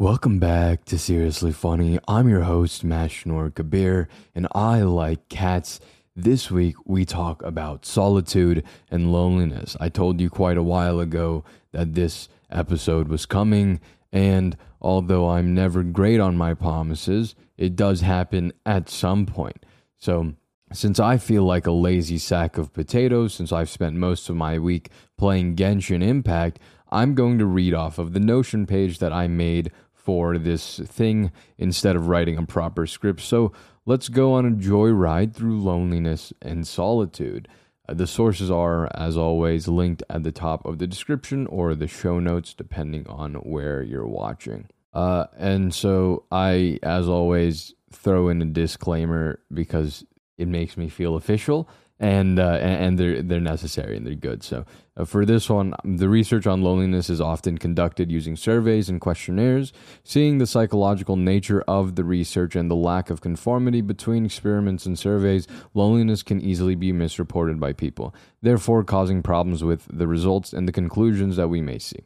Welcome back to Seriously Funny. I'm your host, Mashnoor Kabir, and I like cats. This week, we talk about solitude and loneliness. I told you quite a while ago that this episode was coming, and although I'm never great on my promises, it does happen at some point. So, since I feel like a lazy sack of potatoes, since I've spent most of my week playing Genshin Impact, I'm going to read off of the Notion page that I made for this thing instead of writing a proper script. So let's go on a joyride through loneliness and solitude. Uh, the sources are, as always, linked at the top of the description or the show notes, depending on where you're watching. Uh, and so I, as always, throw in a disclaimer because it makes me feel official and uh, and they're they're necessary and they're good. So Uh, for this one, the research on loneliness is often conducted using surveys and questionnaires. Seeing the psychological nature of the research and the lack of conformity between experiments and surveys, loneliness can easily be misreported by people, therefore causing problems with the results and the conclusions that we may see.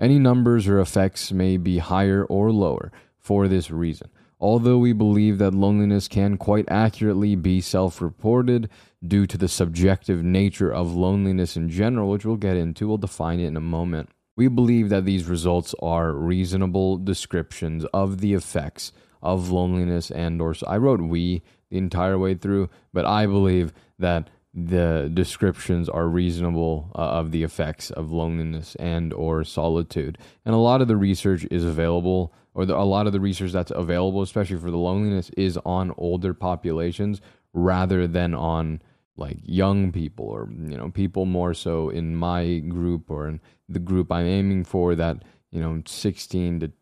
Any numbers or effects may be higher or lower for this reason. Although we believe that loneliness can quite accurately be self reported due to the subjective nature of loneliness in general, which we'll get into, we'll define it in a moment. We believe that these results are reasonable descriptions of the effects of loneliness and or I wrote we the entire way through, but I believe that the descriptions are reasonable uh, of the effects of loneliness and or solitude. And a lot of the research is available or the, a lot of the research that's available, especially for the loneliness, is on older populations rather than on like young people or you know people more so in my group or in the group I'm aiming for that you know 16 to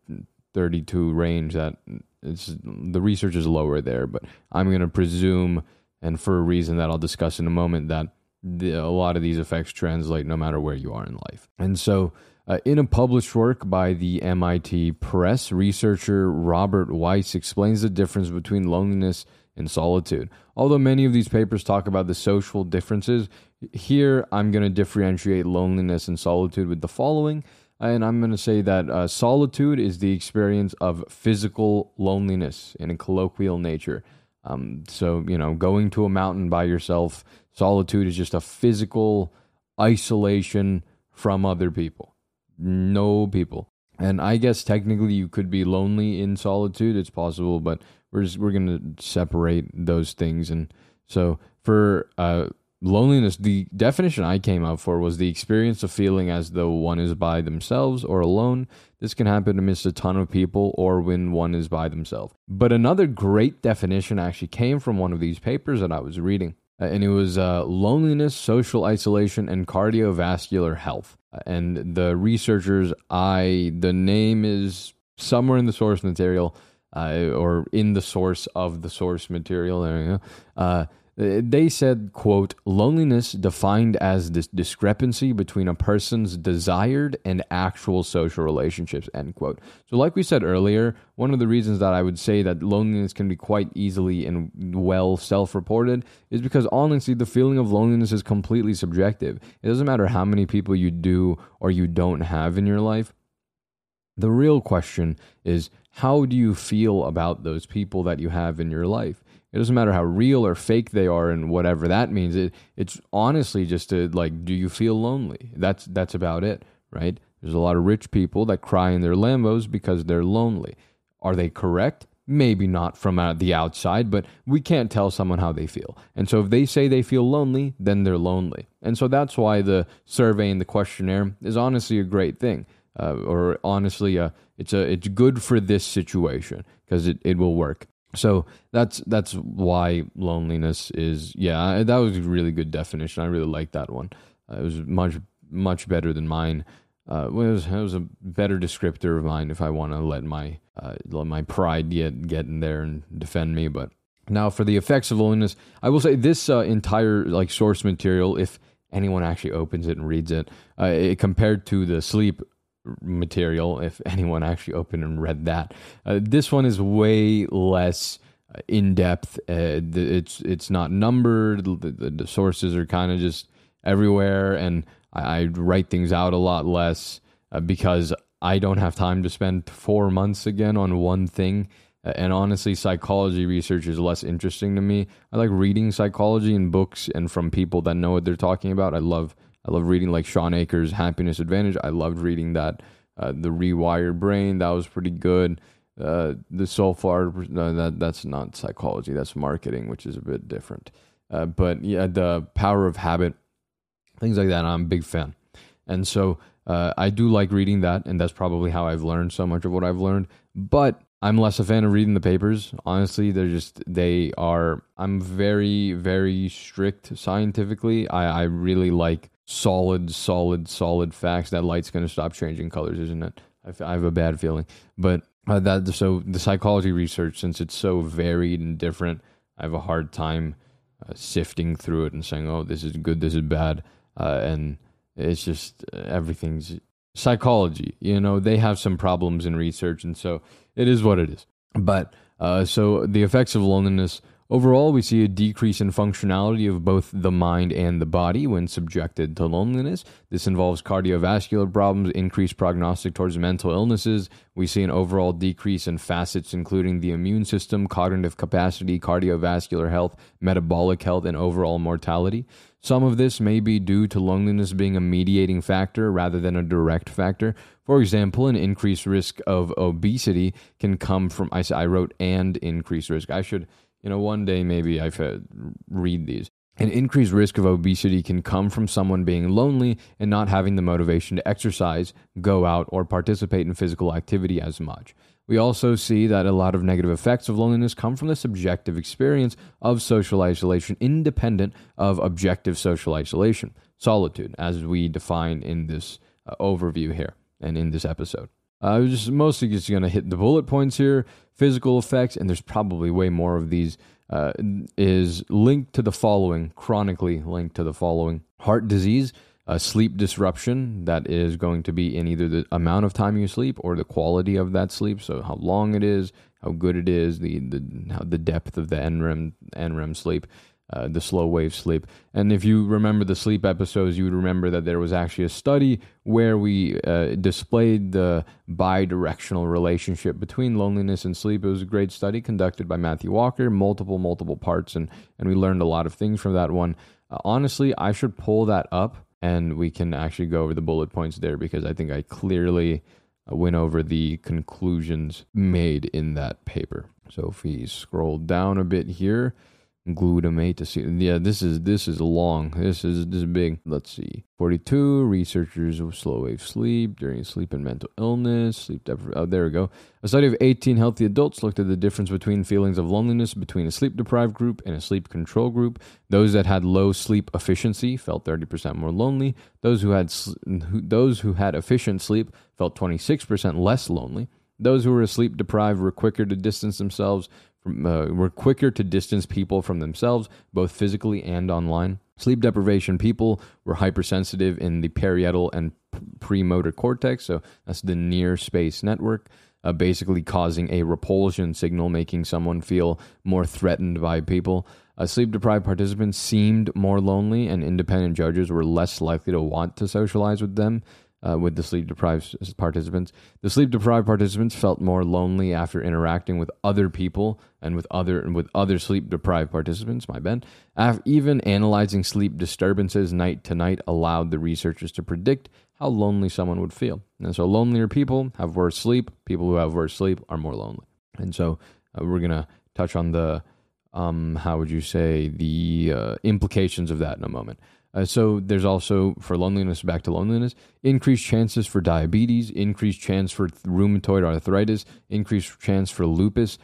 32 range that it's the research is lower there. But I'm going to presume and for a reason that I'll discuss in a moment that the, a lot of these effects translate no matter where you are in life. And so uh, in a published work by the MIT Press, researcher Robert Weiss explains the difference between loneliness and solitude. Although many of these papers talk about the social differences, here I'm going to differentiate loneliness and solitude with the following. And I'm going to say that uh, solitude is the experience of physical loneliness in a colloquial nature. Um, so, you know, going to a mountain by yourself, solitude is just a physical isolation from other people no people. And I guess technically you could be lonely in solitude. It's possible, but we're just, we're gonna separate those things. And so for uh, loneliness, the definition I came up for was the experience of feeling as though one is by themselves or alone. This can happen amidst a ton of people or when one is by themselves. But another great definition actually came from one of these papers that I was reading. And it was uh, loneliness, social isolation, and cardiovascular health. And the researchers, I the name is somewhere in the source material, uh, or in the source of the source material. There you go. Uh, Uh, they said, quote, loneliness defined as this discrepancy between a person's desired and actual social relationships, end quote. So, like we said earlier, one of the reasons that I would say that loneliness can be quite easily and well self reported is because honestly, the feeling of loneliness is completely subjective. It doesn't matter how many people you do or you don't have in your life. The real question is, how do you feel about those people that you have in your life? It doesn't matter how real or fake they are and whatever that means. It it's honestly just to like, do you feel lonely? That's that's about it, right? There's a lot of rich people that cry in their Lambos because they're lonely. Are they correct? Maybe not from the outside, but we can't tell someone how they feel. And so if they say they feel lonely, then they're lonely. And so that's why the survey and the questionnaire is honestly a great thing. Uh, or honestly, uh, it's a it's good for this situation because it, it will work. So that's that's why loneliness is yeah that was a really good definition. I really like that one. Uh, it was much much better than mine. Uh, it was it was a better descriptor of mine if I want to let my uh, let my pride get get in there and defend me. But now for the effects of loneliness, I will say this uh, entire like source material, if anyone actually opens it and reads it, uh, it compared to the sleep material if anyone actually opened and read that. Uh, this one is way less uh, in depth. Uh, it's it's not numbered. The, the, the sources are kind of just everywhere, and I, I, write things out a lot less. uh, because I don't have time to spend four months again on one thing. Uh, and honestly, psychology research is less interesting to me. I like reading psychology in books and from people that know what they're talking about. I love I love reading like Shawn Achor's Happiness Advantage. I loved reading that. Uh, the Rewired Brain that was pretty good. Uh, the so far no, that that's not psychology. That's marketing, which is a bit different. Uh, but yeah, the Power of Habit, things like that. I'm a big fan, and so uh, I do like reading that, and that's probably how I've learned so much of what I've learned. But I'm less a fan of reading the papers. Honestly, they're just they are. I'm very very strict scientifically. I I really like solid solid solid facts. That light's going to stop changing colors, isn't it? I, have a bad feeling, but uh, that so the psychology research, since it's so varied and different, I have a hard time uh, sifting through it and saying, "Oh, this is good, this is bad," uh, and it's just uh, everything's psychology. You know, they have some problems in research, and so it is what it is. But uh, so the effects of loneliness Overall, we see a decrease in functionality of both the mind and the body when subjected to loneliness. This involves cardiovascular problems, increased prognostic towards mental illnesses. We see an overall decrease in facets including the immune system, cognitive capacity, cardiovascular health, metabolic health, and overall mortality. Some of this may be due to loneliness being a mediating factor rather than a direct factor. For example, an increased risk of obesity can come from, I, wrote, and increased risk. I should you know, one day maybe I read these. An increased risk of obesity can come from someone being lonely and not having the motivation to exercise, go out, or participate in physical activity as much. We also see that a lot of negative effects of loneliness come from the subjective experience of social isolation, independent of objective social isolation, solitude, as we define in this uh, overview here and in this episode. I was just mostly just going to hit the bullet points here. Physical effects, and there's probably way more of these, uh, is linked to the following, chronically linked to the following heart disease, a sleep disruption that is going to be in either the amount of time you sleep or the quality of that sleep. So, how long it is, how good it is, the, the, how the depth of the NREM, NREM sleep uh, the slow wave sleep. And if you remember the sleep episodes, you would remember that there was actually a study where we uh, displayed the bi-directional relationship between loneliness and sleep. It was a great study conducted by Matthew Walker, multiple, multiple parts, and, and we learned a lot of things from that one. Uh, honestly, I should pull that up and we can actually go over the bullet points there because I think I clearly uh, went over the conclusions made in that paper. So if we scroll down a bit here, glutamate to see yeah this is this is long. This is this is big. Let's see. 42 researchers of slow wave sleep during sleep and mental illness sleep oh there we go. A study of 18 healthy adults looked at the difference between feelings of loneliness between a sleep deprived group and a sleep control group. Those that had low sleep efficiency felt 30% more lonely. Those who had who, those who had efficient sleep felt 26% less lonely. Those who were sleep deprived were quicker to distance themselves from, uh, were quicker to distance people from themselves, both physically and online. Sleep deprivation people were hypersensitive in the parietal and premotor cortex, so that's the near space network, uh, basically causing a repulsion signal, making someone feel more threatened by people. Uh, sleep deprived participants seemed more lonely, and independent judges were less likely to want to socialize with them uh, with the sleep deprived participants. The sleep deprived participants felt more lonely after interacting with other people and with other and with other sleep deprived participants. My bad. After even analyzing sleep disturbances night to night allowed the researchers to predict how lonely someone would feel. And so, lonelier people have worse sleep. People who have worse sleep are more lonely. And so, uh, we're gonna touch on the um, how would you say the uh, implications of that in a moment. Uh, so there's also for loneliness, back to loneliness, increased chances for diabetes, increased chance for rheumatoid arthritis, increased chance for lupus,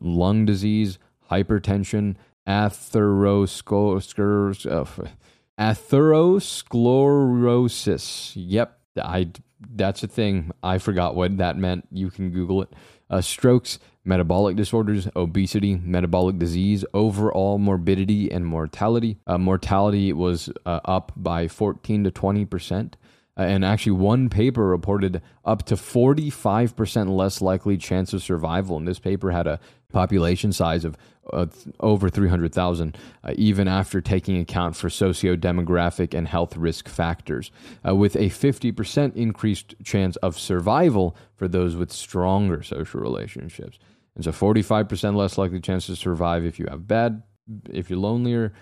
lung disease, hypertension, atherosclerosis. atherosclerosis. Yep, I that's a thing. I forgot what that meant. You can Google it. Uh, strokes, metabolic disorders, obesity, metabolic disease, overall morbidity and mortality. Uh, mortality was uh, up by 14 to 20 percent. Uh, and actually, one paper reported up to 45% less likely chance of survival. And this paper had a population size of uh, over 300,000, uh, even after taking account for socio-demographic and health risk factors, uh, with a 50% increased chance of survival for those with stronger social relationships. And so 45% less likely chance to survive if you have bad, if you're lonelier,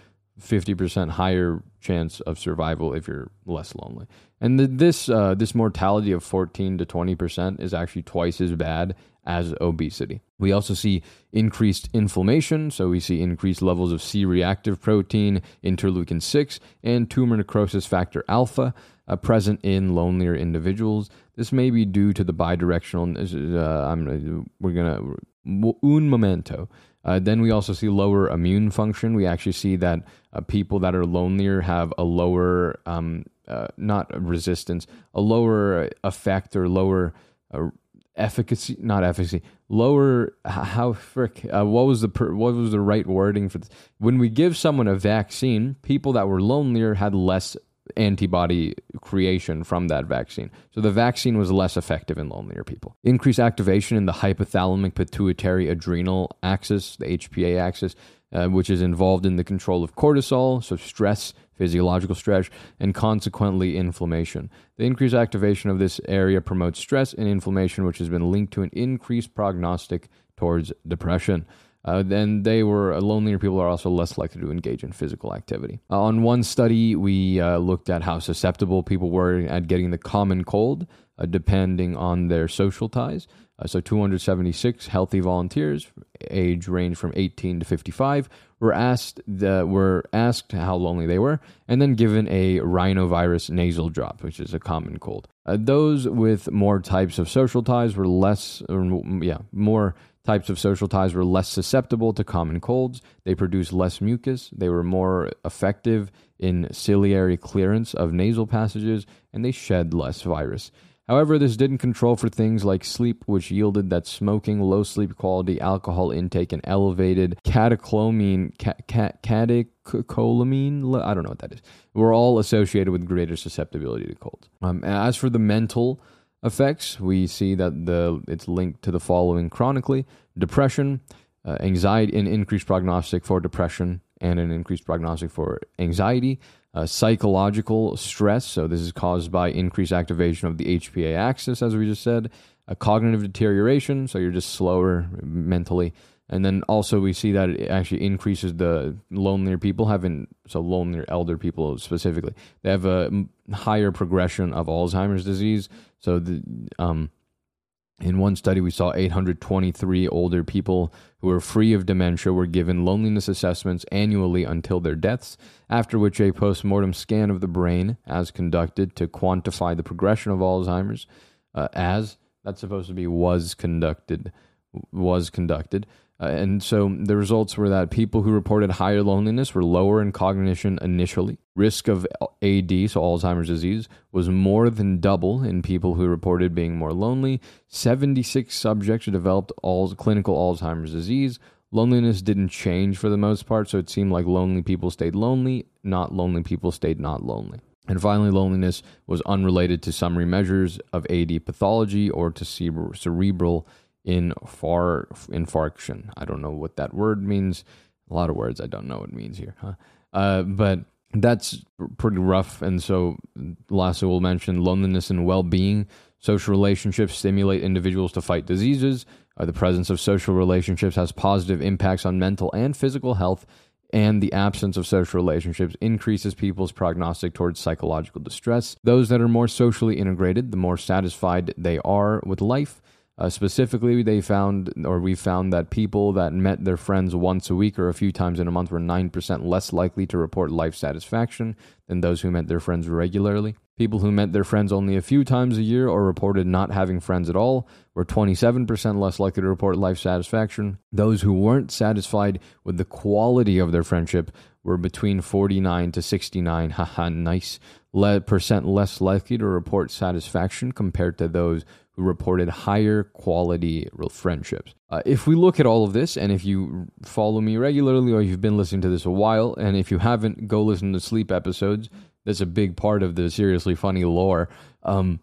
50% higher chance of survival if you're less lonely. And the, this uh, this mortality of 14 to 20% is actually twice as bad as obesity. We also see increased inflammation, so we see increased levels of C reactive protein, interleukin 6, and tumor necrosis factor alpha uh, present in lonelier individuals. This may be due to the bidirectional. Uh, I'm, we're gonna un momento. Uh, then we also see lower immune function. We actually see that uh, people that are lonelier have a lower, um, uh, not resistance, a lower effect or lower uh, efficacy, not efficacy, lower how frick. Uh, what was the per, what was the right wording for this? When we give someone a vaccine, people that were lonelier had less antibody creation from that vaccine. So the vaccine was less effective in lonelier people. Increased activation in the hypothalamic pituitary adrenal axis, the HPA axis, uh, which is involved in the control of cortisol, so stress, physiological stress, and consequently inflammation. The increased activation of this area promotes stress and inflammation, which has been linked to an increased prognostic towards depression uh, then they were uh, lonelier people are also less likely to engage in physical activity. Uh, on one study, we uh, looked at how susceptible people were at getting the common cold, uh, depending on their social ties. Uh, so, 276 healthy volunteers, age range from 18 to 55, were asked the, were asked how lonely they were, and then given a rhinovirus nasal drop, which is a common cold. those with more types of social ties were less, or, yeah, more Types of social ties were less susceptible to common colds. They produced less mucus. They were more effective in ciliary clearance of nasal passages, and they shed less virus. However, this didn't control for things like sleep, which yielded that smoking, low sleep quality, alcohol intake, and elevated catecholamine's, catecholamine, I don't know what that is, were all associated with greater susceptibility to colds. Um, as for the mental effects, we see that the it's linked to the following chronically: depression, uh, anxiety, an increased prognostic for depression, and an increased prognostic for anxiety. Uh, psychological stress, so this is caused by increased activation of the HPA axis, as we just said. A cognitive deterioration, so you're just slower mentally. And then also we see that it actually increases the lonelier people having so lonelier elder people specifically they have a higher progression of Alzheimer's disease. So the um, in one study, we saw 823 older people who were free of dementia were given loneliness assessments annually until their deaths, after which a postmortem scan of the brain, as conducted to quantify the progression of Alzheimer's, uh, as that's supposed to be was conducted, was conducted. Uh, and so the results were that people who reported higher loneliness were lower in cognition initially. Risk of AD, so Alzheimer's disease, was more than double in people who reported being more lonely. 76 subjects developed all clinical Alzheimer's disease. Loneliness didn't change for the most part, so it seemed like lonely people stayed lonely, not lonely people stayed not lonely. And finally, loneliness was unrelated to summary measures of AD pathology or to cerebral in far infarction. I don't know what that word means. A lot of words I don't know what means here, huh? Uh, but that's pretty rough. And so, lastly, we'll mention loneliness and well being. Social relationships stimulate individuals to fight diseases. Uh, the presence of social relationships has positive impacts on mental and physical health, and the absence of social relationships increases people's prognostic towards psychological distress. Those that are more socially integrated, the more satisfied they are with life. Uh, specifically, they found, or we found that people that met their friends once a week or a few times in a month were 9% less likely to report life satisfaction than those who met their friends regularly. People who met their friends only a few times a year or reported not having friends at all were 27% less likely to report life satisfaction. Those who weren't satisfied with the quality of their friendship were between 49 to 69, haha, nice, le- percent less likely to report satisfaction compared to those who reported higher quality friendships. Uh, if we look at all of this, and if you follow me regularly or you've been listening to this a while, and if you haven't, go listen to sleep episodes. That's a big part of the seriously funny lore. Um,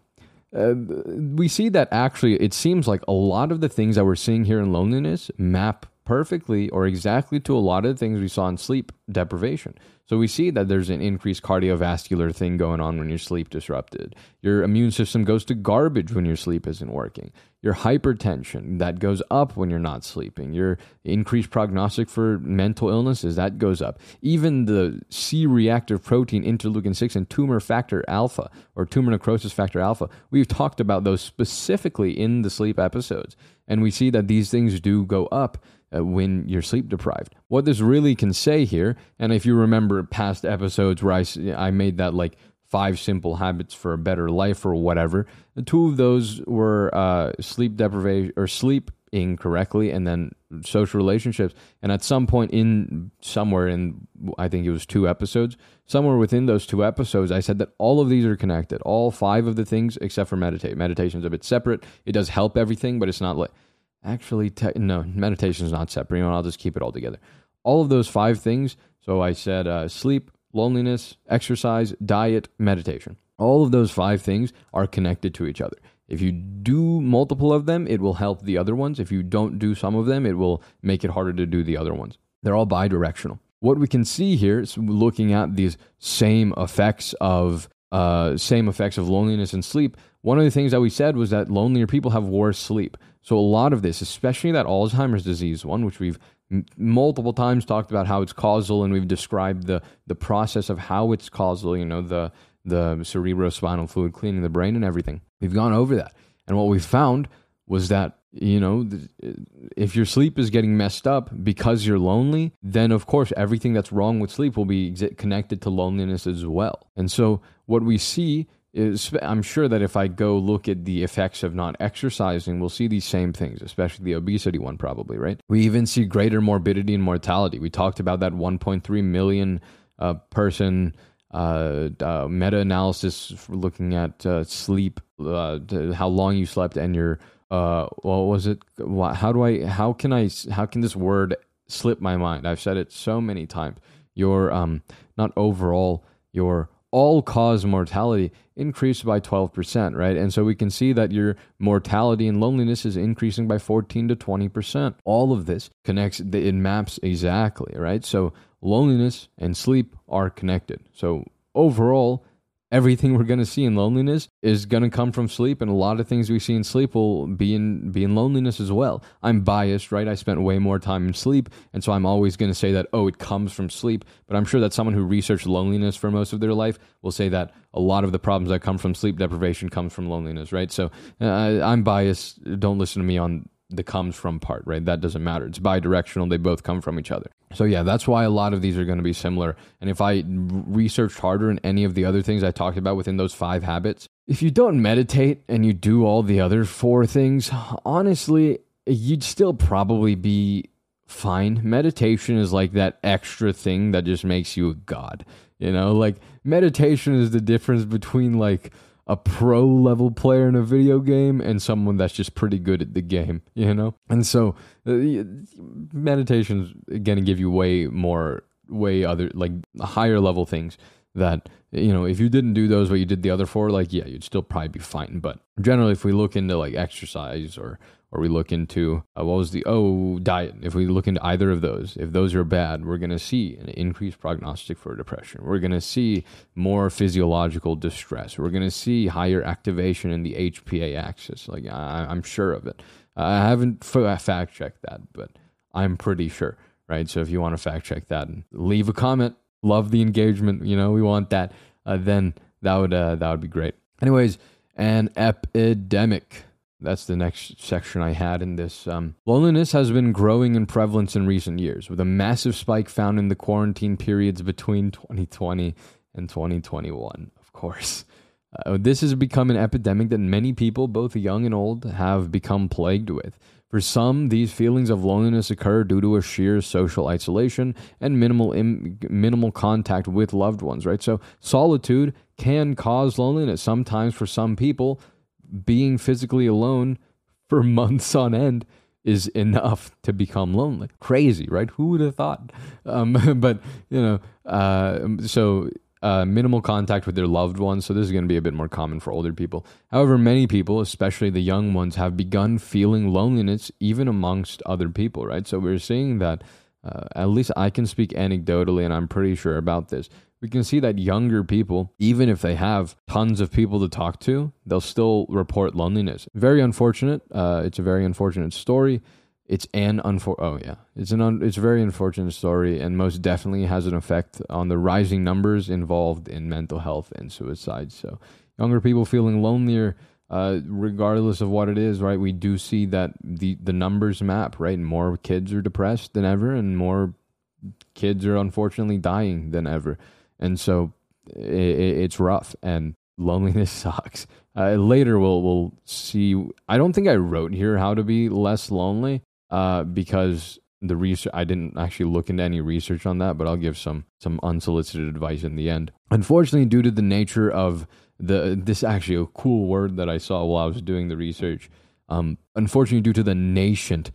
uh, we see that actually it seems like a lot of the things that we're seeing here in loneliness map perfectly or exactly to a lot of the things we saw in sleep deprivation. So we see that there's an increased cardiovascular thing going on when your sleep disrupted. Your immune system goes to garbage when your sleep isn't working. Your hypertension that goes up when you're not sleeping. Your increased prognostic for mental illnesses that goes up. Even the C-reactive protein interleukin 6 and tumor factor alpha or tumor necrosis factor alpha. We've talked about those specifically in the sleep episodes and we see that these things do go up uh, when you're sleep deprived. What this really can say here, and if you remember past episodes where I, I made that like five simple habits for a better life or whatever, two of those were uh, sleep deprivation or sleep incorrectly and then social relationships. And at some point in somewhere in i think it was two episodes somewhere within those two episodes i said that all of these are connected. All five of the things except for meditate. Meditation's a bit separate. It does help everything but it's not like Actually, te- no, meditation is not separate. You know, I'll just keep it all together. All of those five things. So I said uh, sleep, loneliness, exercise, diet, meditation. All of those five things are connected to each other. If you do multiple of them, it will help the other ones. If you don't do some of them, it will make it harder to do the other ones. They're all bi-directional. What we can see here is looking at these same effects of uh, same effects of loneliness and sleep. One of the things that we said was that lonelier people have worse sleep. So a lot of this, especially that Alzheimer's disease one, which we've m- multiple times talked about how it's causal, and we've described the the process of how it's causal. You know, the the cerebrospinal fluid cleaning the brain and everything. We've gone over that, and what we found was that you know if your sleep is getting messed up because you're lonely then of course everything that's wrong with sleep will be connected to loneliness as well and so what we see is I'm sure that if I go look at the effects of not exercising, we'll see these same things, especially the obesity one, probably, right? We even see greater morbidity and mortality. We talked about that 1.3 million uh, person uh, uh, meta analysis looking at uh, sleep, uh, how long you slept, and your uh, what was it? How do I? How can I? How can this word slip my mind? I've said it so many times. Your um, not overall your all cause mortality increased by 12%, right? And so we can see that your mortality and loneliness is increasing by 14 to 20%. All of this connects, it maps exactly, right? So loneliness and sleep are connected. So overall, everything we're going to see in loneliness is going to come from sleep and a lot of things we see in sleep will be in be in loneliness as well. I'm biased right? I spent way more time in sleep and so i'm always going to say that oh it comes from sleep. But i'm sure that someone who researched loneliness for most of their life will say that a lot of the problems that come from sleep deprivation comes from loneliness right? So uh, i'm biased. Don't listen to me on the comes from part, right? That doesn't matter. It's bi-directional. They both come from each other. So yeah, that's why a lot of these are going to be similar. And if I researched harder in any of the other things I talked about within those five habits, if you don't meditate and you do all the other four things, honestly, you'd still probably be fine. Meditation is like that extra thing that just makes you a god. You know, like meditation is the difference between like a pro level player in a video game and someone that's just pretty good at the game, you know? And so uh, meditation's going to give you way more way other like higher level things that you know if you didn't do those but you did the other four like yeah you'd still probably be fine but generally if we look into like exercise or or we look into uh, what was the oh diet. If we look into either of those if those are bad we're going to see an increased prognostic for depression. We're going to see more physiological distress. We're going to see higher activation in the hpa axis. Like I, am sure of it. I haven't fact checked that but i'm pretty sure right? So if you want to fact check that and leave a comment love the engagement you know we want that uh, then that would uh, that would be great. Anyways an epidemic that's the next section I had in this. Um, loneliness has been growing in prevalence in recent years, with a massive spike found in the quarantine periods between 2020 and 2021, of course. Uh, this has become an epidemic that many people, both young and old, have become plagued with. For some, these feelings of loneliness occur due to a sheer social isolation and minimal Im- minimal contact with loved ones, right? So solitude can cause loneliness. Sometimes for some people, being physically alone for months on end is enough to become lonely. Crazy, right? Who would have thought? Um, but you know, uh, so uh, minimal contact with their loved ones. So this is going to be a bit more common for older people. However, many people, especially the young ones, have begun feeling loneliness even amongst other people, right? So we're seeing that. Uh, at least I can speak anecdotally, and I'm pretty sure about this. We can see that younger people, even if they have tons of people to talk to, they'll still report loneliness. Very unfortunate. Uh, it's a very unfortunate story. It's an unfor oh yeah. It's an un- it's a very unfortunate story and most definitely has an effect on the rising numbers involved in mental health and suicide. So younger people feeling lonelier uh, regardless of what it is right we do see that the the numbers map right? More kids are depressed than ever and more kids are unfortunately dying than ever and so it, it's rough and loneliness sucks uh, later we'll we'll see i don't think i wrote here how to be less lonely uh, because the research I didn't actually look into any research on that, but I'll give some some unsolicited advice in the end. Unfortunately, due to the nature of the this actually a cool word that I saw while I was doing the research. Um, unfortunately, due to the nascent,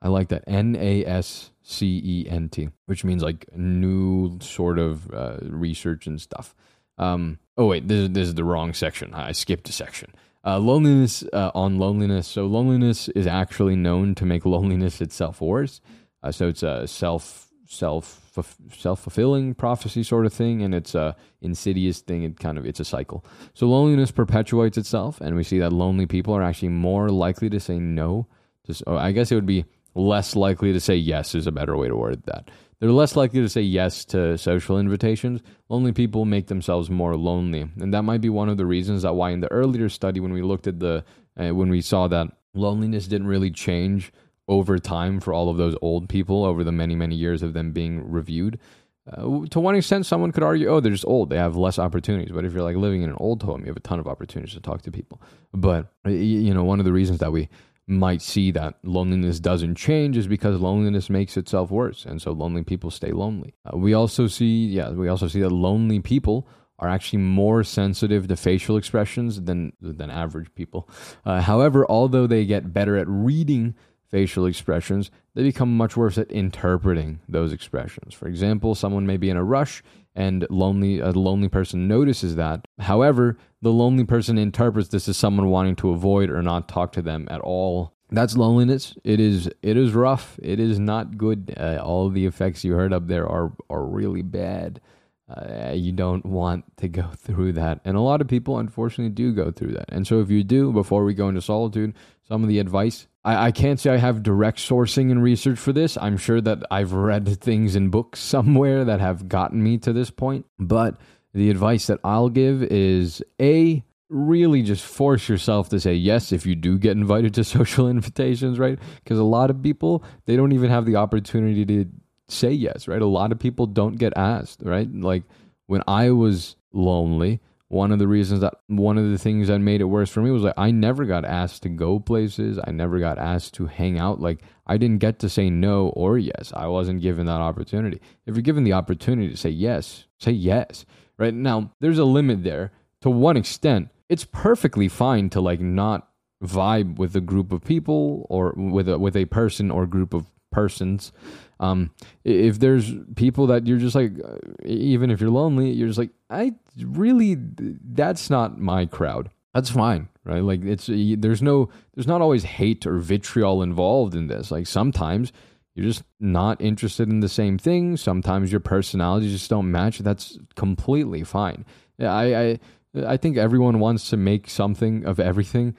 I like that N A S C E N T, which means like new sort of uh, research and stuff. Um, oh wait, this is, this is the wrong section. I skipped a section. Uh, loneliness uh, on loneliness. So loneliness is actually known to make loneliness itself worse. Uh, so it's a self self self fulfilling prophecy sort of thing, and it's a insidious thing. It kind of it's a cycle. So loneliness perpetuates itself, and we see that lonely people are actually more likely to say no. Just, oh, I guess it would be less likely to say yes is a better way to word that. They're less likely to say yes to social invitations. Lonely people make themselves more lonely, and that might be one of the reasons that why in the earlier study when we looked at the uh, when we saw that loneliness didn't really change over time for all of those old people over the many many years of them being reviewed. Uh, to one extent, someone could argue, oh, they're just old. They have less opportunities. But if you're like living in an old home, you have a ton of opportunities to talk to people. But, you know, one of the reasons that we might see that loneliness doesn't change is because loneliness makes itself worse and so lonely people stay lonely. Uh, we also see yeah we also see that lonely people are actually more sensitive to facial expressions than than average people. Uh, however although they get better at reading facial expressions they become much worse at interpreting those expressions. For example someone may be in a rush and lonely a lonely person notices that. However the lonely person interprets this as someone wanting to avoid or not talk to them at all. That's loneliness. It is it is rough. It is not good. Uh, all the effects you heard up there are are really bad. Uh, you don't want to go through that. And a lot of people unfortunately do go through that. And so if you do before we go into solitude some of the advice I, I can't say I have direct sourcing and research for this. I'm sure that I've read things in books somewhere that have gotten me to this point. But the advice that I'll give is A, really just force yourself to say yes if you do get invited to social invitations, right? Because a lot of people, they don't even have the opportunity to say yes, right? A lot of people don't get asked, right? Like when I was lonely, one of the reasons that one of the things that made it worse for me was like I never got asked to go places. I never got asked to hang out. Like I didn't get to say no or yes. I wasn't given that opportunity. If you're given the opportunity to say yes, say yes. Right now, there's a limit there. To one extent, it's perfectly fine to like not vibe with a group of people or with a with a person or group of persons um, if there's people that you're just like, uh, even if you're lonely, you're just like, I really, that's not my crowd. That's fine, right? Like it's there's no there's not always hate or vitriol involved in this. Like sometimes you're just not interested in the same thing. Sometimes your personalities just don't match. That's completely fine. I I I think everyone wants to make something of everything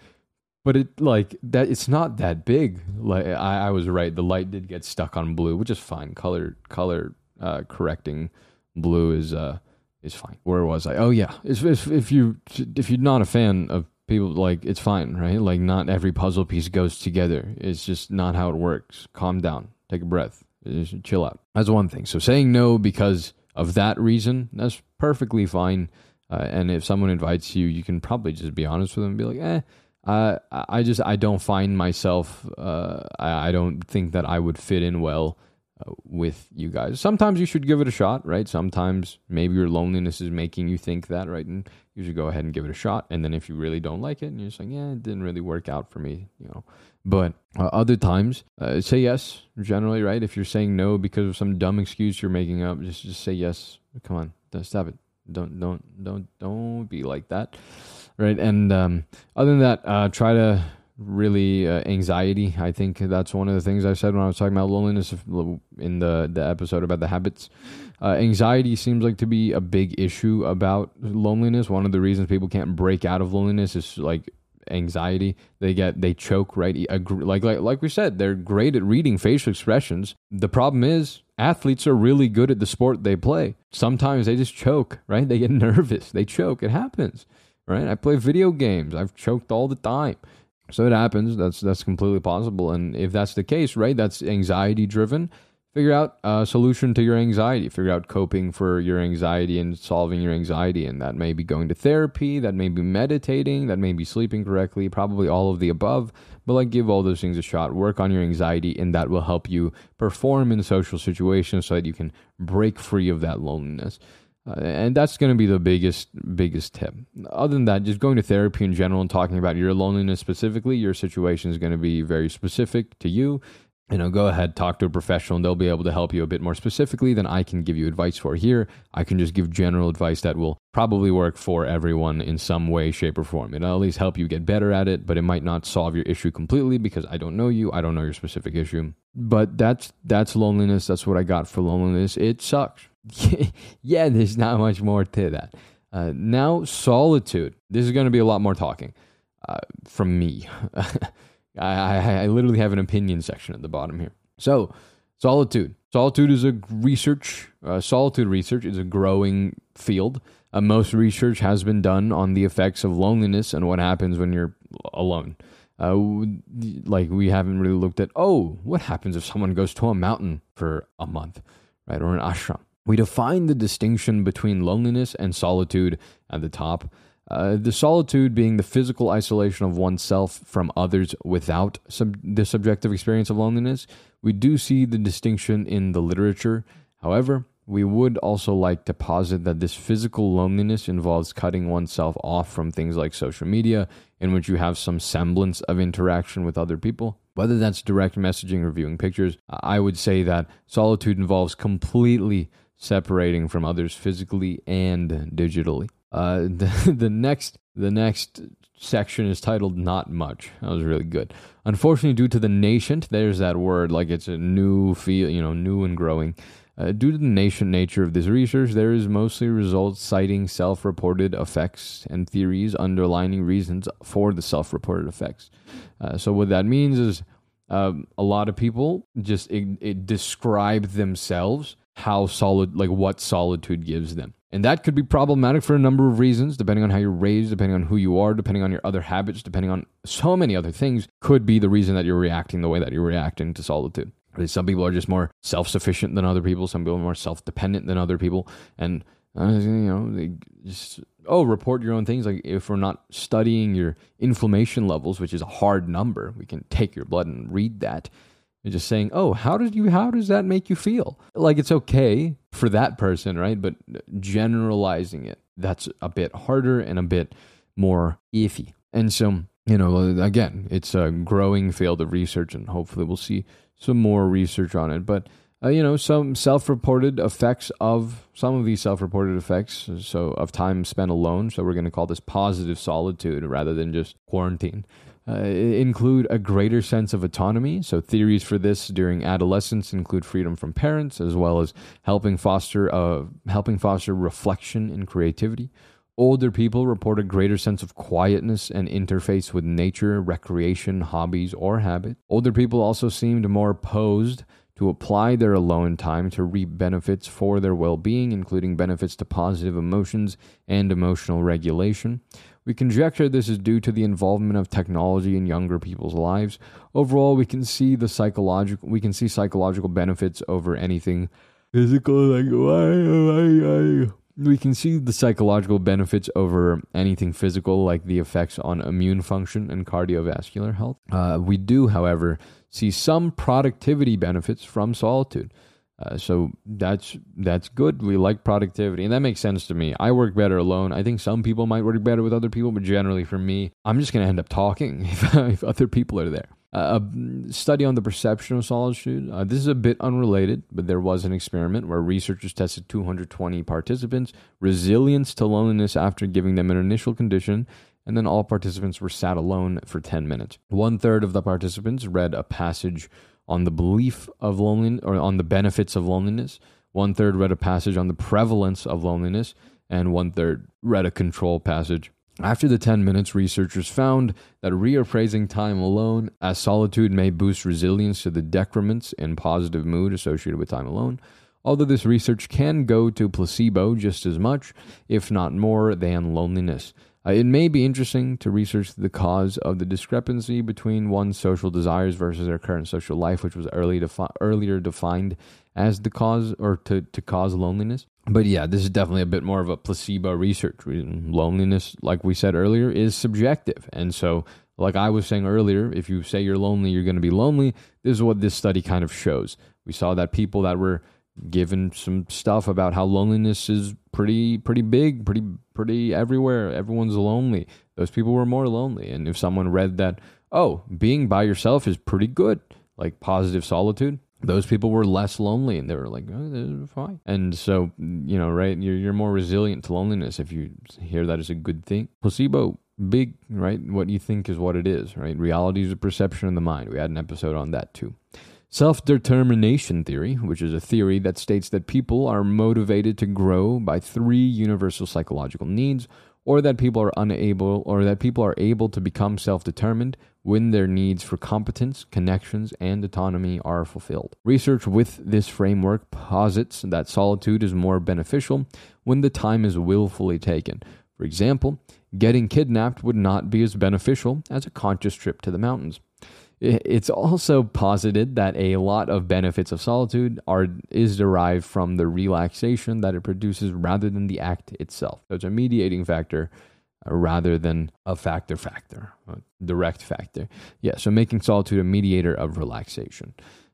but it like that it's not that big. Like I, I was right. The light did get stuck on blue which is fine. Color color uh, correcting blue is uh is fine. Where was i? Oh yeah. If, if, if you if you're not a fan of people like it's fine right? Like not every puzzle piece goes together. It's just not how it works. Calm down. Take a breath. Just chill out. That's one thing. So saying no because of that reason that's perfectly fine. Uh, and if someone invites you you can probably just be honest with them and be like eh uh, I just I don't find myself. Uh, I, I don't think that I would fit in well uh, with you guys. Sometimes you should give it a shot, right? Sometimes maybe your loneliness is making you think that, right? And you should go ahead and give it a shot. And then if you really don't like it, and you're just like, yeah, it didn't really work out for me, you know. But uh, other times, uh, say yes. Generally, right? If you're saying no because of some dumb excuse you're making up, just just say yes. Come on, stop it. Don't don't don't don't be like that, right? And um, other than that, uh, try to really uh, anxiety. I think that's one of the things I said when I was talking about loneliness in the the episode about the habits. Uh, anxiety seems like to be a big issue about loneliness. One of the reasons people can't break out of loneliness is like anxiety. They get they choke right. Like like like we said, they're great at reading facial expressions. The problem is athletes are really good at the sport they play. Sometimes they just choke, right? They get nervous, they choke. It happens, right? I play video games. I've choked all the time. So it happens. That's that's completely possible. And if that's the case, right, that's anxiety driven. Figure out a solution to your anxiety. Figure out coping for your anxiety and solving your anxiety. And that may be going to therapy, that may be meditating, that may be sleeping correctly, probably all of the above. But like give all those things a shot. Work on your anxiety, and that will help you perform in social situations so that you can break free of that loneliness. Uh, and that's going to be the biggest biggest tip. Other than that, just going to therapy in general and talking about your loneliness specifically, your situation is going to be very specific to you. You know, go ahead, talk to a professional, and they'll be able to help you a bit more specifically than I can give you advice for here. I can just give general advice that will probably work for everyone in some way, shape, or form. It'll at least help you get better at it, but it might not solve your issue completely because I don't know you, I don't know your specific issue. But that's that's loneliness. That's what I got for loneliness. It sucks yeah, there's not much more to that. Uh, now, solitude. This is going to be a lot more talking uh, from me. I, I, I, literally have an opinion section at the bottom here. So, solitude. Solitude is a research. Uh, solitude research is a growing field. Uh, most research has been done on the effects of loneliness and what happens when you're alone. Uh, like we haven't really looked at. Oh, what happens if someone goes to a mountain for a month, right, or an ashram? We define the distinction between loneliness and solitude at the top. Uh, the solitude being the physical isolation of oneself from others without sub- the subjective experience of loneliness. We do see the distinction in the literature. However, we would also like to posit that this physical loneliness involves cutting oneself off from things like social media, in which you have some semblance of interaction with other people. Whether that's direct messaging or viewing pictures, I would say that solitude involves completely separating from others physically and digitally. Uh, the, the next the next section is titled "Not Much." That was really good. Unfortunately, due to the nascent, there's that word like it's a new feel, you know, new and growing. Uh, due to the nascent nature of this research, there is mostly results citing self-reported effects and theories underlining reasons for the self-reported effects. Uh, so what that means is um, a lot of people just it, it describe themselves how solid, like what solitude gives them. And that could be problematic for a number of reasons, depending on how you're raised, depending on who you are, depending on your other habits, depending on so many other things, could be the reason that you're reacting the way that you're reacting to solitude. Some people are just more self sufficient than other people, some people are more self dependent than other people. And, uh, you know, they just, oh, report your own things. Like if we're not studying your inflammation levels, which is a hard number, we can take your blood and read that and just saying, "Oh, how did you? How does that make you feel?" Like it's okay for that person, right? But generalizing it, that's a bit harder and a bit more iffy. And so, you know, again, it's a growing field of research, and hopefully, we'll see some more research on it. But uh, you know, some self-reported effects of some of these self-reported effects, so of time spent alone. So we're going to call this positive solitude rather than just quarantine uh, include a greater sense of autonomy. So, theories for this during adolescence include freedom from parents, as well as helping foster uh, helping foster reflection and creativity. Older people report a greater sense of quietness and interface with nature, recreation, hobbies, or habit. Older people also seemed more posed to apply their alone time to reap benefits for their well being, including benefits to positive emotions and emotional regulation. We conjecture this is due to the involvement of technology in younger people's lives. Overall, we can see the psychological we can see psychological benefits over anything physical like why, why, why. we can see the psychological benefits over anything physical like the effects on immune function and cardiovascular health. Uh, we do, however, see some productivity benefits from solitude. Uh, so that's that's good. We like productivity, and that makes sense to me. I work better alone. I think some people might work better with other people, but generally for me, I'm just going to end up talking if, if other people are there. a study on the perception of solitude. Uh, this is a bit unrelated, but there was an experiment where researchers tested 220 participants' resilience to loneliness after giving them an initial condition, and then all participants were sat alone for 10 minutes. One third of the participants read a passage on the belief of loneliness or on the benefits of loneliness. One third read a passage on the prevalence of loneliness, and one third read a control passage after the 10 minutes, researchers found that reappraising time alone as solitude may boost resilience to the decrements in positive mood associated with time alone. Although this research can go to placebo just as much, if not more, than loneliness. Uh, it may be interesting to research the cause of the discrepancy between one's social desires versus their current social life, which was early defi- earlier defined as the cause or to, to cause loneliness. But yeah, this is definitely a bit more of a placebo research. Loneliness, like we said earlier, is subjective. And so, like I was saying earlier, if you say you're lonely, you're going to be lonely. This is what this study kind of shows. We saw that people that were given some stuff about how loneliness is pretty pretty big, pretty pretty everywhere. Everyone's lonely. Those people were more lonely. And if someone read that, oh, being by yourself is pretty good, like positive solitude, those people were less lonely and they were like, oh, fine. And so, you know, right, you're, you're more resilient to loneliness if you hear that as a good thing. Placebo, big, right? What you think is what it is, right? Reality is a perception in the mind. We had an episode on that too. Self determination theory, which is a theory that states that people are motivated to grow by three universal psychological needs, or that people are unable, or that people are able to become self determined when their needs for competence, connections, and autonomy are fulfilled. Research with this framework posits that solitude is more beneficial when the time is willfully taken. For example, getting kidnapped would not be as beneficial as a conscious trip to the mountains. It's also posited that a lot of benefits of solitude are is derived from the relaxation that it produces rather than the act itself. So it's a mediating factor uh, rather than a factor factor, a direct factor. Yeah, so making solitude a mediator of relaxation.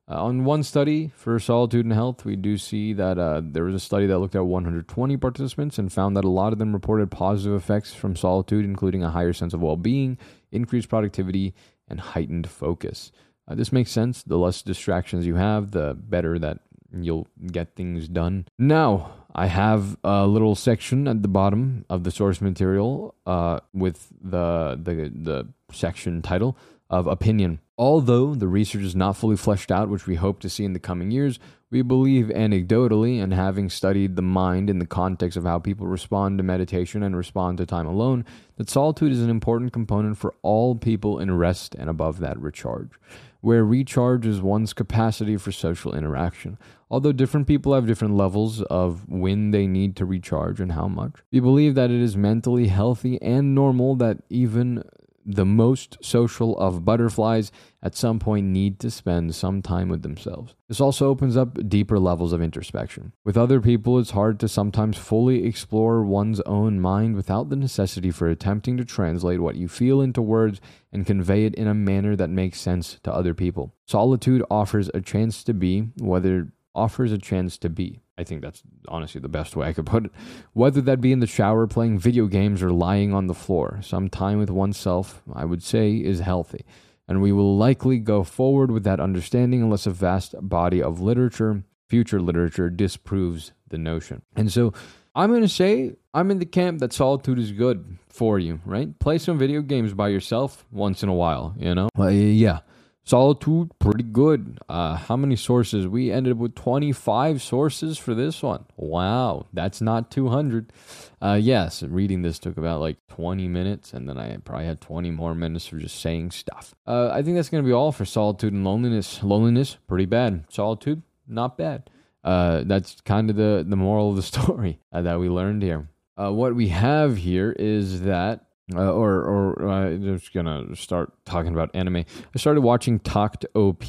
Uh, on one study for solitude and health, we do see that uh, there was a study that looked at 120 participants and found that a lot of them reported positive effects from solitude, including a higher sense of well being, increased productivity, and heightened focus. Uh, this makes sense. The less distractions you have, the better that you'll get things done. Now, I have a little section at the bottom of the source material uh, with the, the the section title of opinion. Although the research is not fully fleshed out, which we hope to see in the coming years, we believe anecdotally and having studied the mind in the context of how people respond to meditation and respond to time alone, that solitude is an important component for all people in rest and above that recharge, where recharge is one's capacity for social interaction. Although different people have different levels of when they need to recharge and how much, we believe that it is mentally healthy and normal that even the most social of butterflies at some point need to spend some time with themselves. This also opens up deeper levels of introspection. With other people, it's hard to sometimes fully explore one's own mind without the necessity for attempting to translate what you feel into words and convey it in a manner that makes sense to other people. Solitude offers a chance to be, whether offers a chance to be. I think that's honestly the best way I could put it. Whether that be in the shower, playing video games, or lying on the floor, some time with oneself, I would say, is healthy. And we will likely go forward with that understanding unless a vast body of literature, future literature, disproves the notion. And so I'm going to say I'm in the camp that solitude is good for you, right? Play some video games by yourself once in a while, you know? Uh, yeah. Solitude, pretty good. Uh, how many sources? We ended up with 25 sources for this one. Wow, that's not 200. Uh, yes, reading this took about like 20 minutes, and then I probably had 20 more minutes for just saying stuff. Uh, I think that's going to be all for solitude and loneliness. Loneliness, pretty bad. Solitude, not bad. Uh, that's kind of the, the moral of the story uh, that we learned here. Uh, what we have here is that uh, or or uh, I'm just gonna start talking about anime. I started watching Takt OP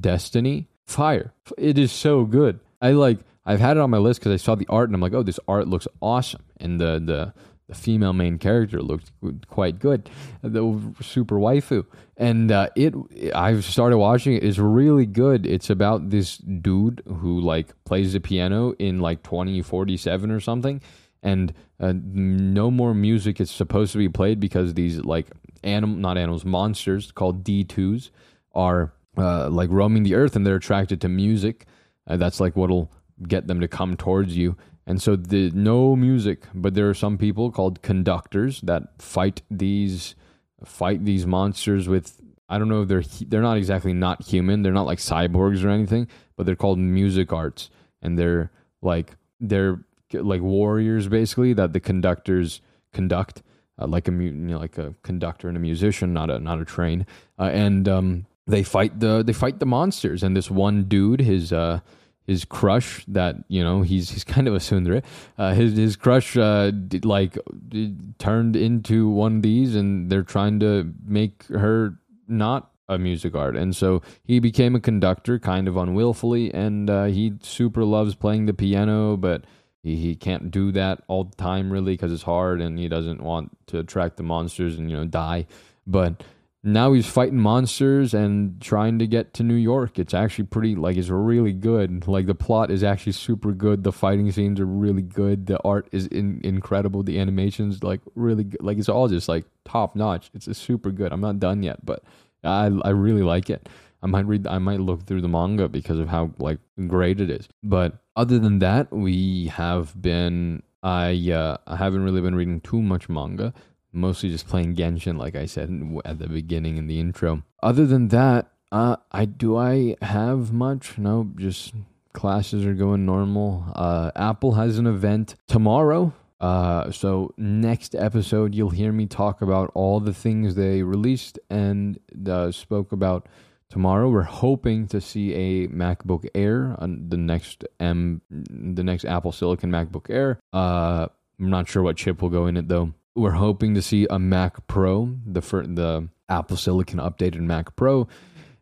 Destiny. Fire! It is so good. I like. I've had it on my list because I saw the art and I'm like, oh, this art looks awesome, and the the the female main character looked quite good, the super waifu, and uh, it. I've started watching it. It's really good. It's about this dude who like plays the piano in like 2047 or something and uh, no more music is supposed to be played because these like animal not animals monsters called D2s are uh, like roaming the earth and they're attracted to music. Uh, that's like what'll get them to come towards you. And so the no music, but there are some people called conductors that fight these fight these monsters with I don't know if they're they're not exactly not human. They're not like cyborgs or anything, but they're called music arts and they're like they're like warriors basically that the conductors conduct uh, like a you know, like a conductor and a musician, not a not a train. Uh, and um, they fight the they fight the monsters. And this one dude, his uh, his crush that you know he's he's kind of a tsundere. Uh, his his crush uh, did, like did, turned into one of these, and they're trying to make her not a music art, and so he became a conductor, kind of unwillfully, and uh, he super loves playing the piano, but he, he can't do that all the time really because it's hard, and he doesn't want to attract the monsters and you know die, but now he's fighting monsters and trying to get to New York. It's actually pretty like it's really good. Like the plot is actually super good. The fighting scenes are really good. The art is in, incredible. The animations like really good. Like it's all just like top notch. It's super good. I'm not done yet, but I I really like it. I might read I might look through the manga because of how like great it is. But other than that, we have been I uh, I haven't really been reading too much manga mostly just playing Genshin, like I said at the beginning in the intro. Other than that, uh, I do I have much? No, just classes are going normal. Uh, Apple has an event tomorrow. Uh, so next episode, you'll hear me talk about all the things they released and uh, spoke about tomorrow. We're hoping to see a MacBook Air on the next M, the next Apple Silicon MacBook Air. Uh, I'm not sure what chip will go in it though. We're hoping to see a Mac Pro, the the Apple Silicon updated Mac Pro,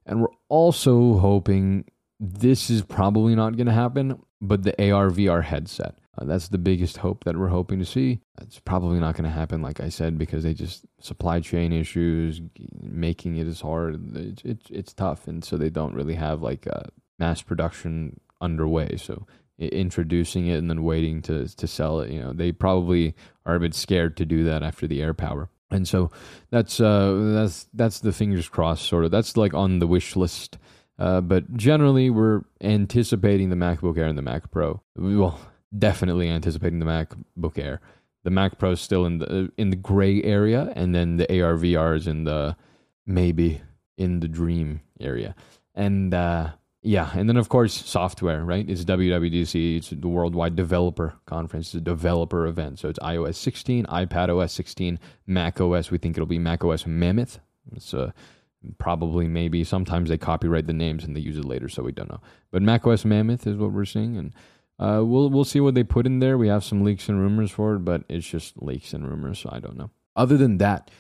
and we're also hoping this is probably not going to happen, but the AR VR headset. Uh, that's the biggest hope that we're hoping to see. It's probably not going to happen, like I said, because they just supply chain issues, making it is hard. It's it's, it's tough, and so they don't really have like a mass production underway. So introducing it and then waiting to to sell it. You know, they probably are a bit scared to do that after the AirPower. And so that's uh, that's that's the fingers crossed sort of. That's like on the wish list. Uh, but generally, we're anticipating the MacBook Air and the Mac Pro. Well, definitely anticipating the MacBook Air. The Mac Pro is still in the in the gray area, and then the AR VR is in the maybe in the dream area. And uh, yeah, and then of course software, right? It's WWDC. It's the Worldwide Developer Conference. It's a developer event. So it's iOS 16, iPad OS 16, Mac OS. We think it'll be Mac OS Mammoth. It's uh, probably maybe sometimes they copyright the names and they use it later, so we don't know. But Mac OS Mammoth is what we're seeing, and uh, we'll we'll see what they put in there. We have some leaks and rumors for it, but it's just leaks and rumors, so I don't know. Other than that,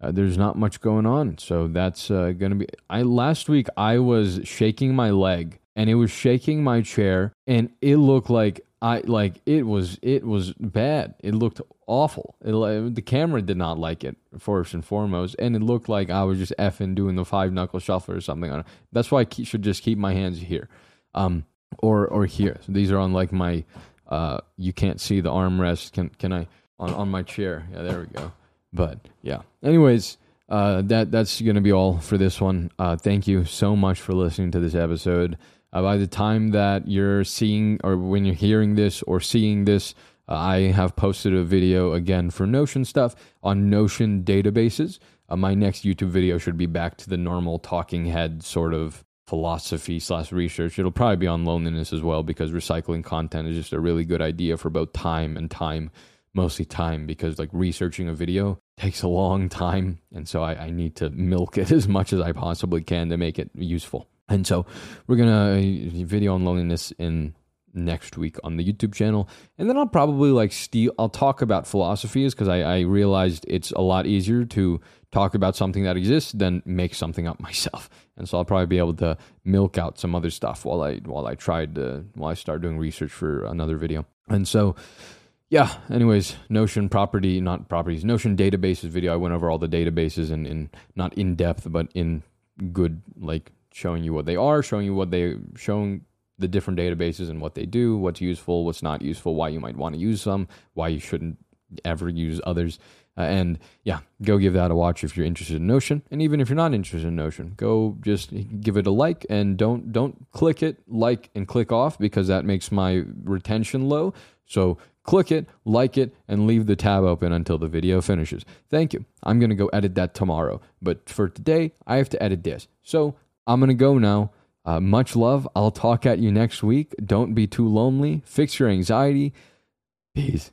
uh, there's not much going on. So that's uh, to be. I last week I was shaking my leg and it was shaking my chair and it looked like I like it was it was bad. It looked awful. It, the camera did not like it first and foremost, and it looked like I was just effing doing the five knuckle shuffle or something. That's why I keep, should just keep my hands here, um, or or here. So these are on like my. Uh, you can't see the armrest. Can can I on on my chair? Yeah, there we go. But yeah. Anyways, uh, that that's gonna be all for this one. Uh, thank you so much for listening to this episode. Uh, by the time that you're seeing or when you're hearing this or seeing this, uh, I have posted a video again for Notion stuff on Notion databases. Uh, my next YouTube video should be back to the normal talking head sort of philosophy slash research. It'll probably be on loneliness as well because recycling content is just a really good idea for both time and time mostly time because like researching a video takes a long time and so I, I, need to milk it as much as i possibly can to make it useful and so we're gonna uh, video on loneliness in next week on the youtube channel. And then i'll probably like steal i'll talk about philosophies because I, I realized it's a lot easier to talk about something that exists than make something up myself. And so i'll probably be able to milk out some other stuff while i while i tried to while i start doing research for another video. And so yeah anyways notion property not properties notion databases video. I went over all the databases and in, in not in depth but in good like showing you what they are showing you what they showing the different databases and what they do what's useful what's not useful why you might want to use some why you shouldn't ever use others Uh, and yeah, go give that a watch if you're interested in Notion. And even if you're not interested in Notion, go just give it a like and don't don't click it, like and click off because that makes my retention low. So click it, like it, and leave the tab open until the video finishes. Thank you. I'm going to go edit that tomorrow. But for today, I have to edit this. So I'm going to go now. Uh, much love. I'll talk at you next week. Don't be too lonely. Fix your anxiety. Peace.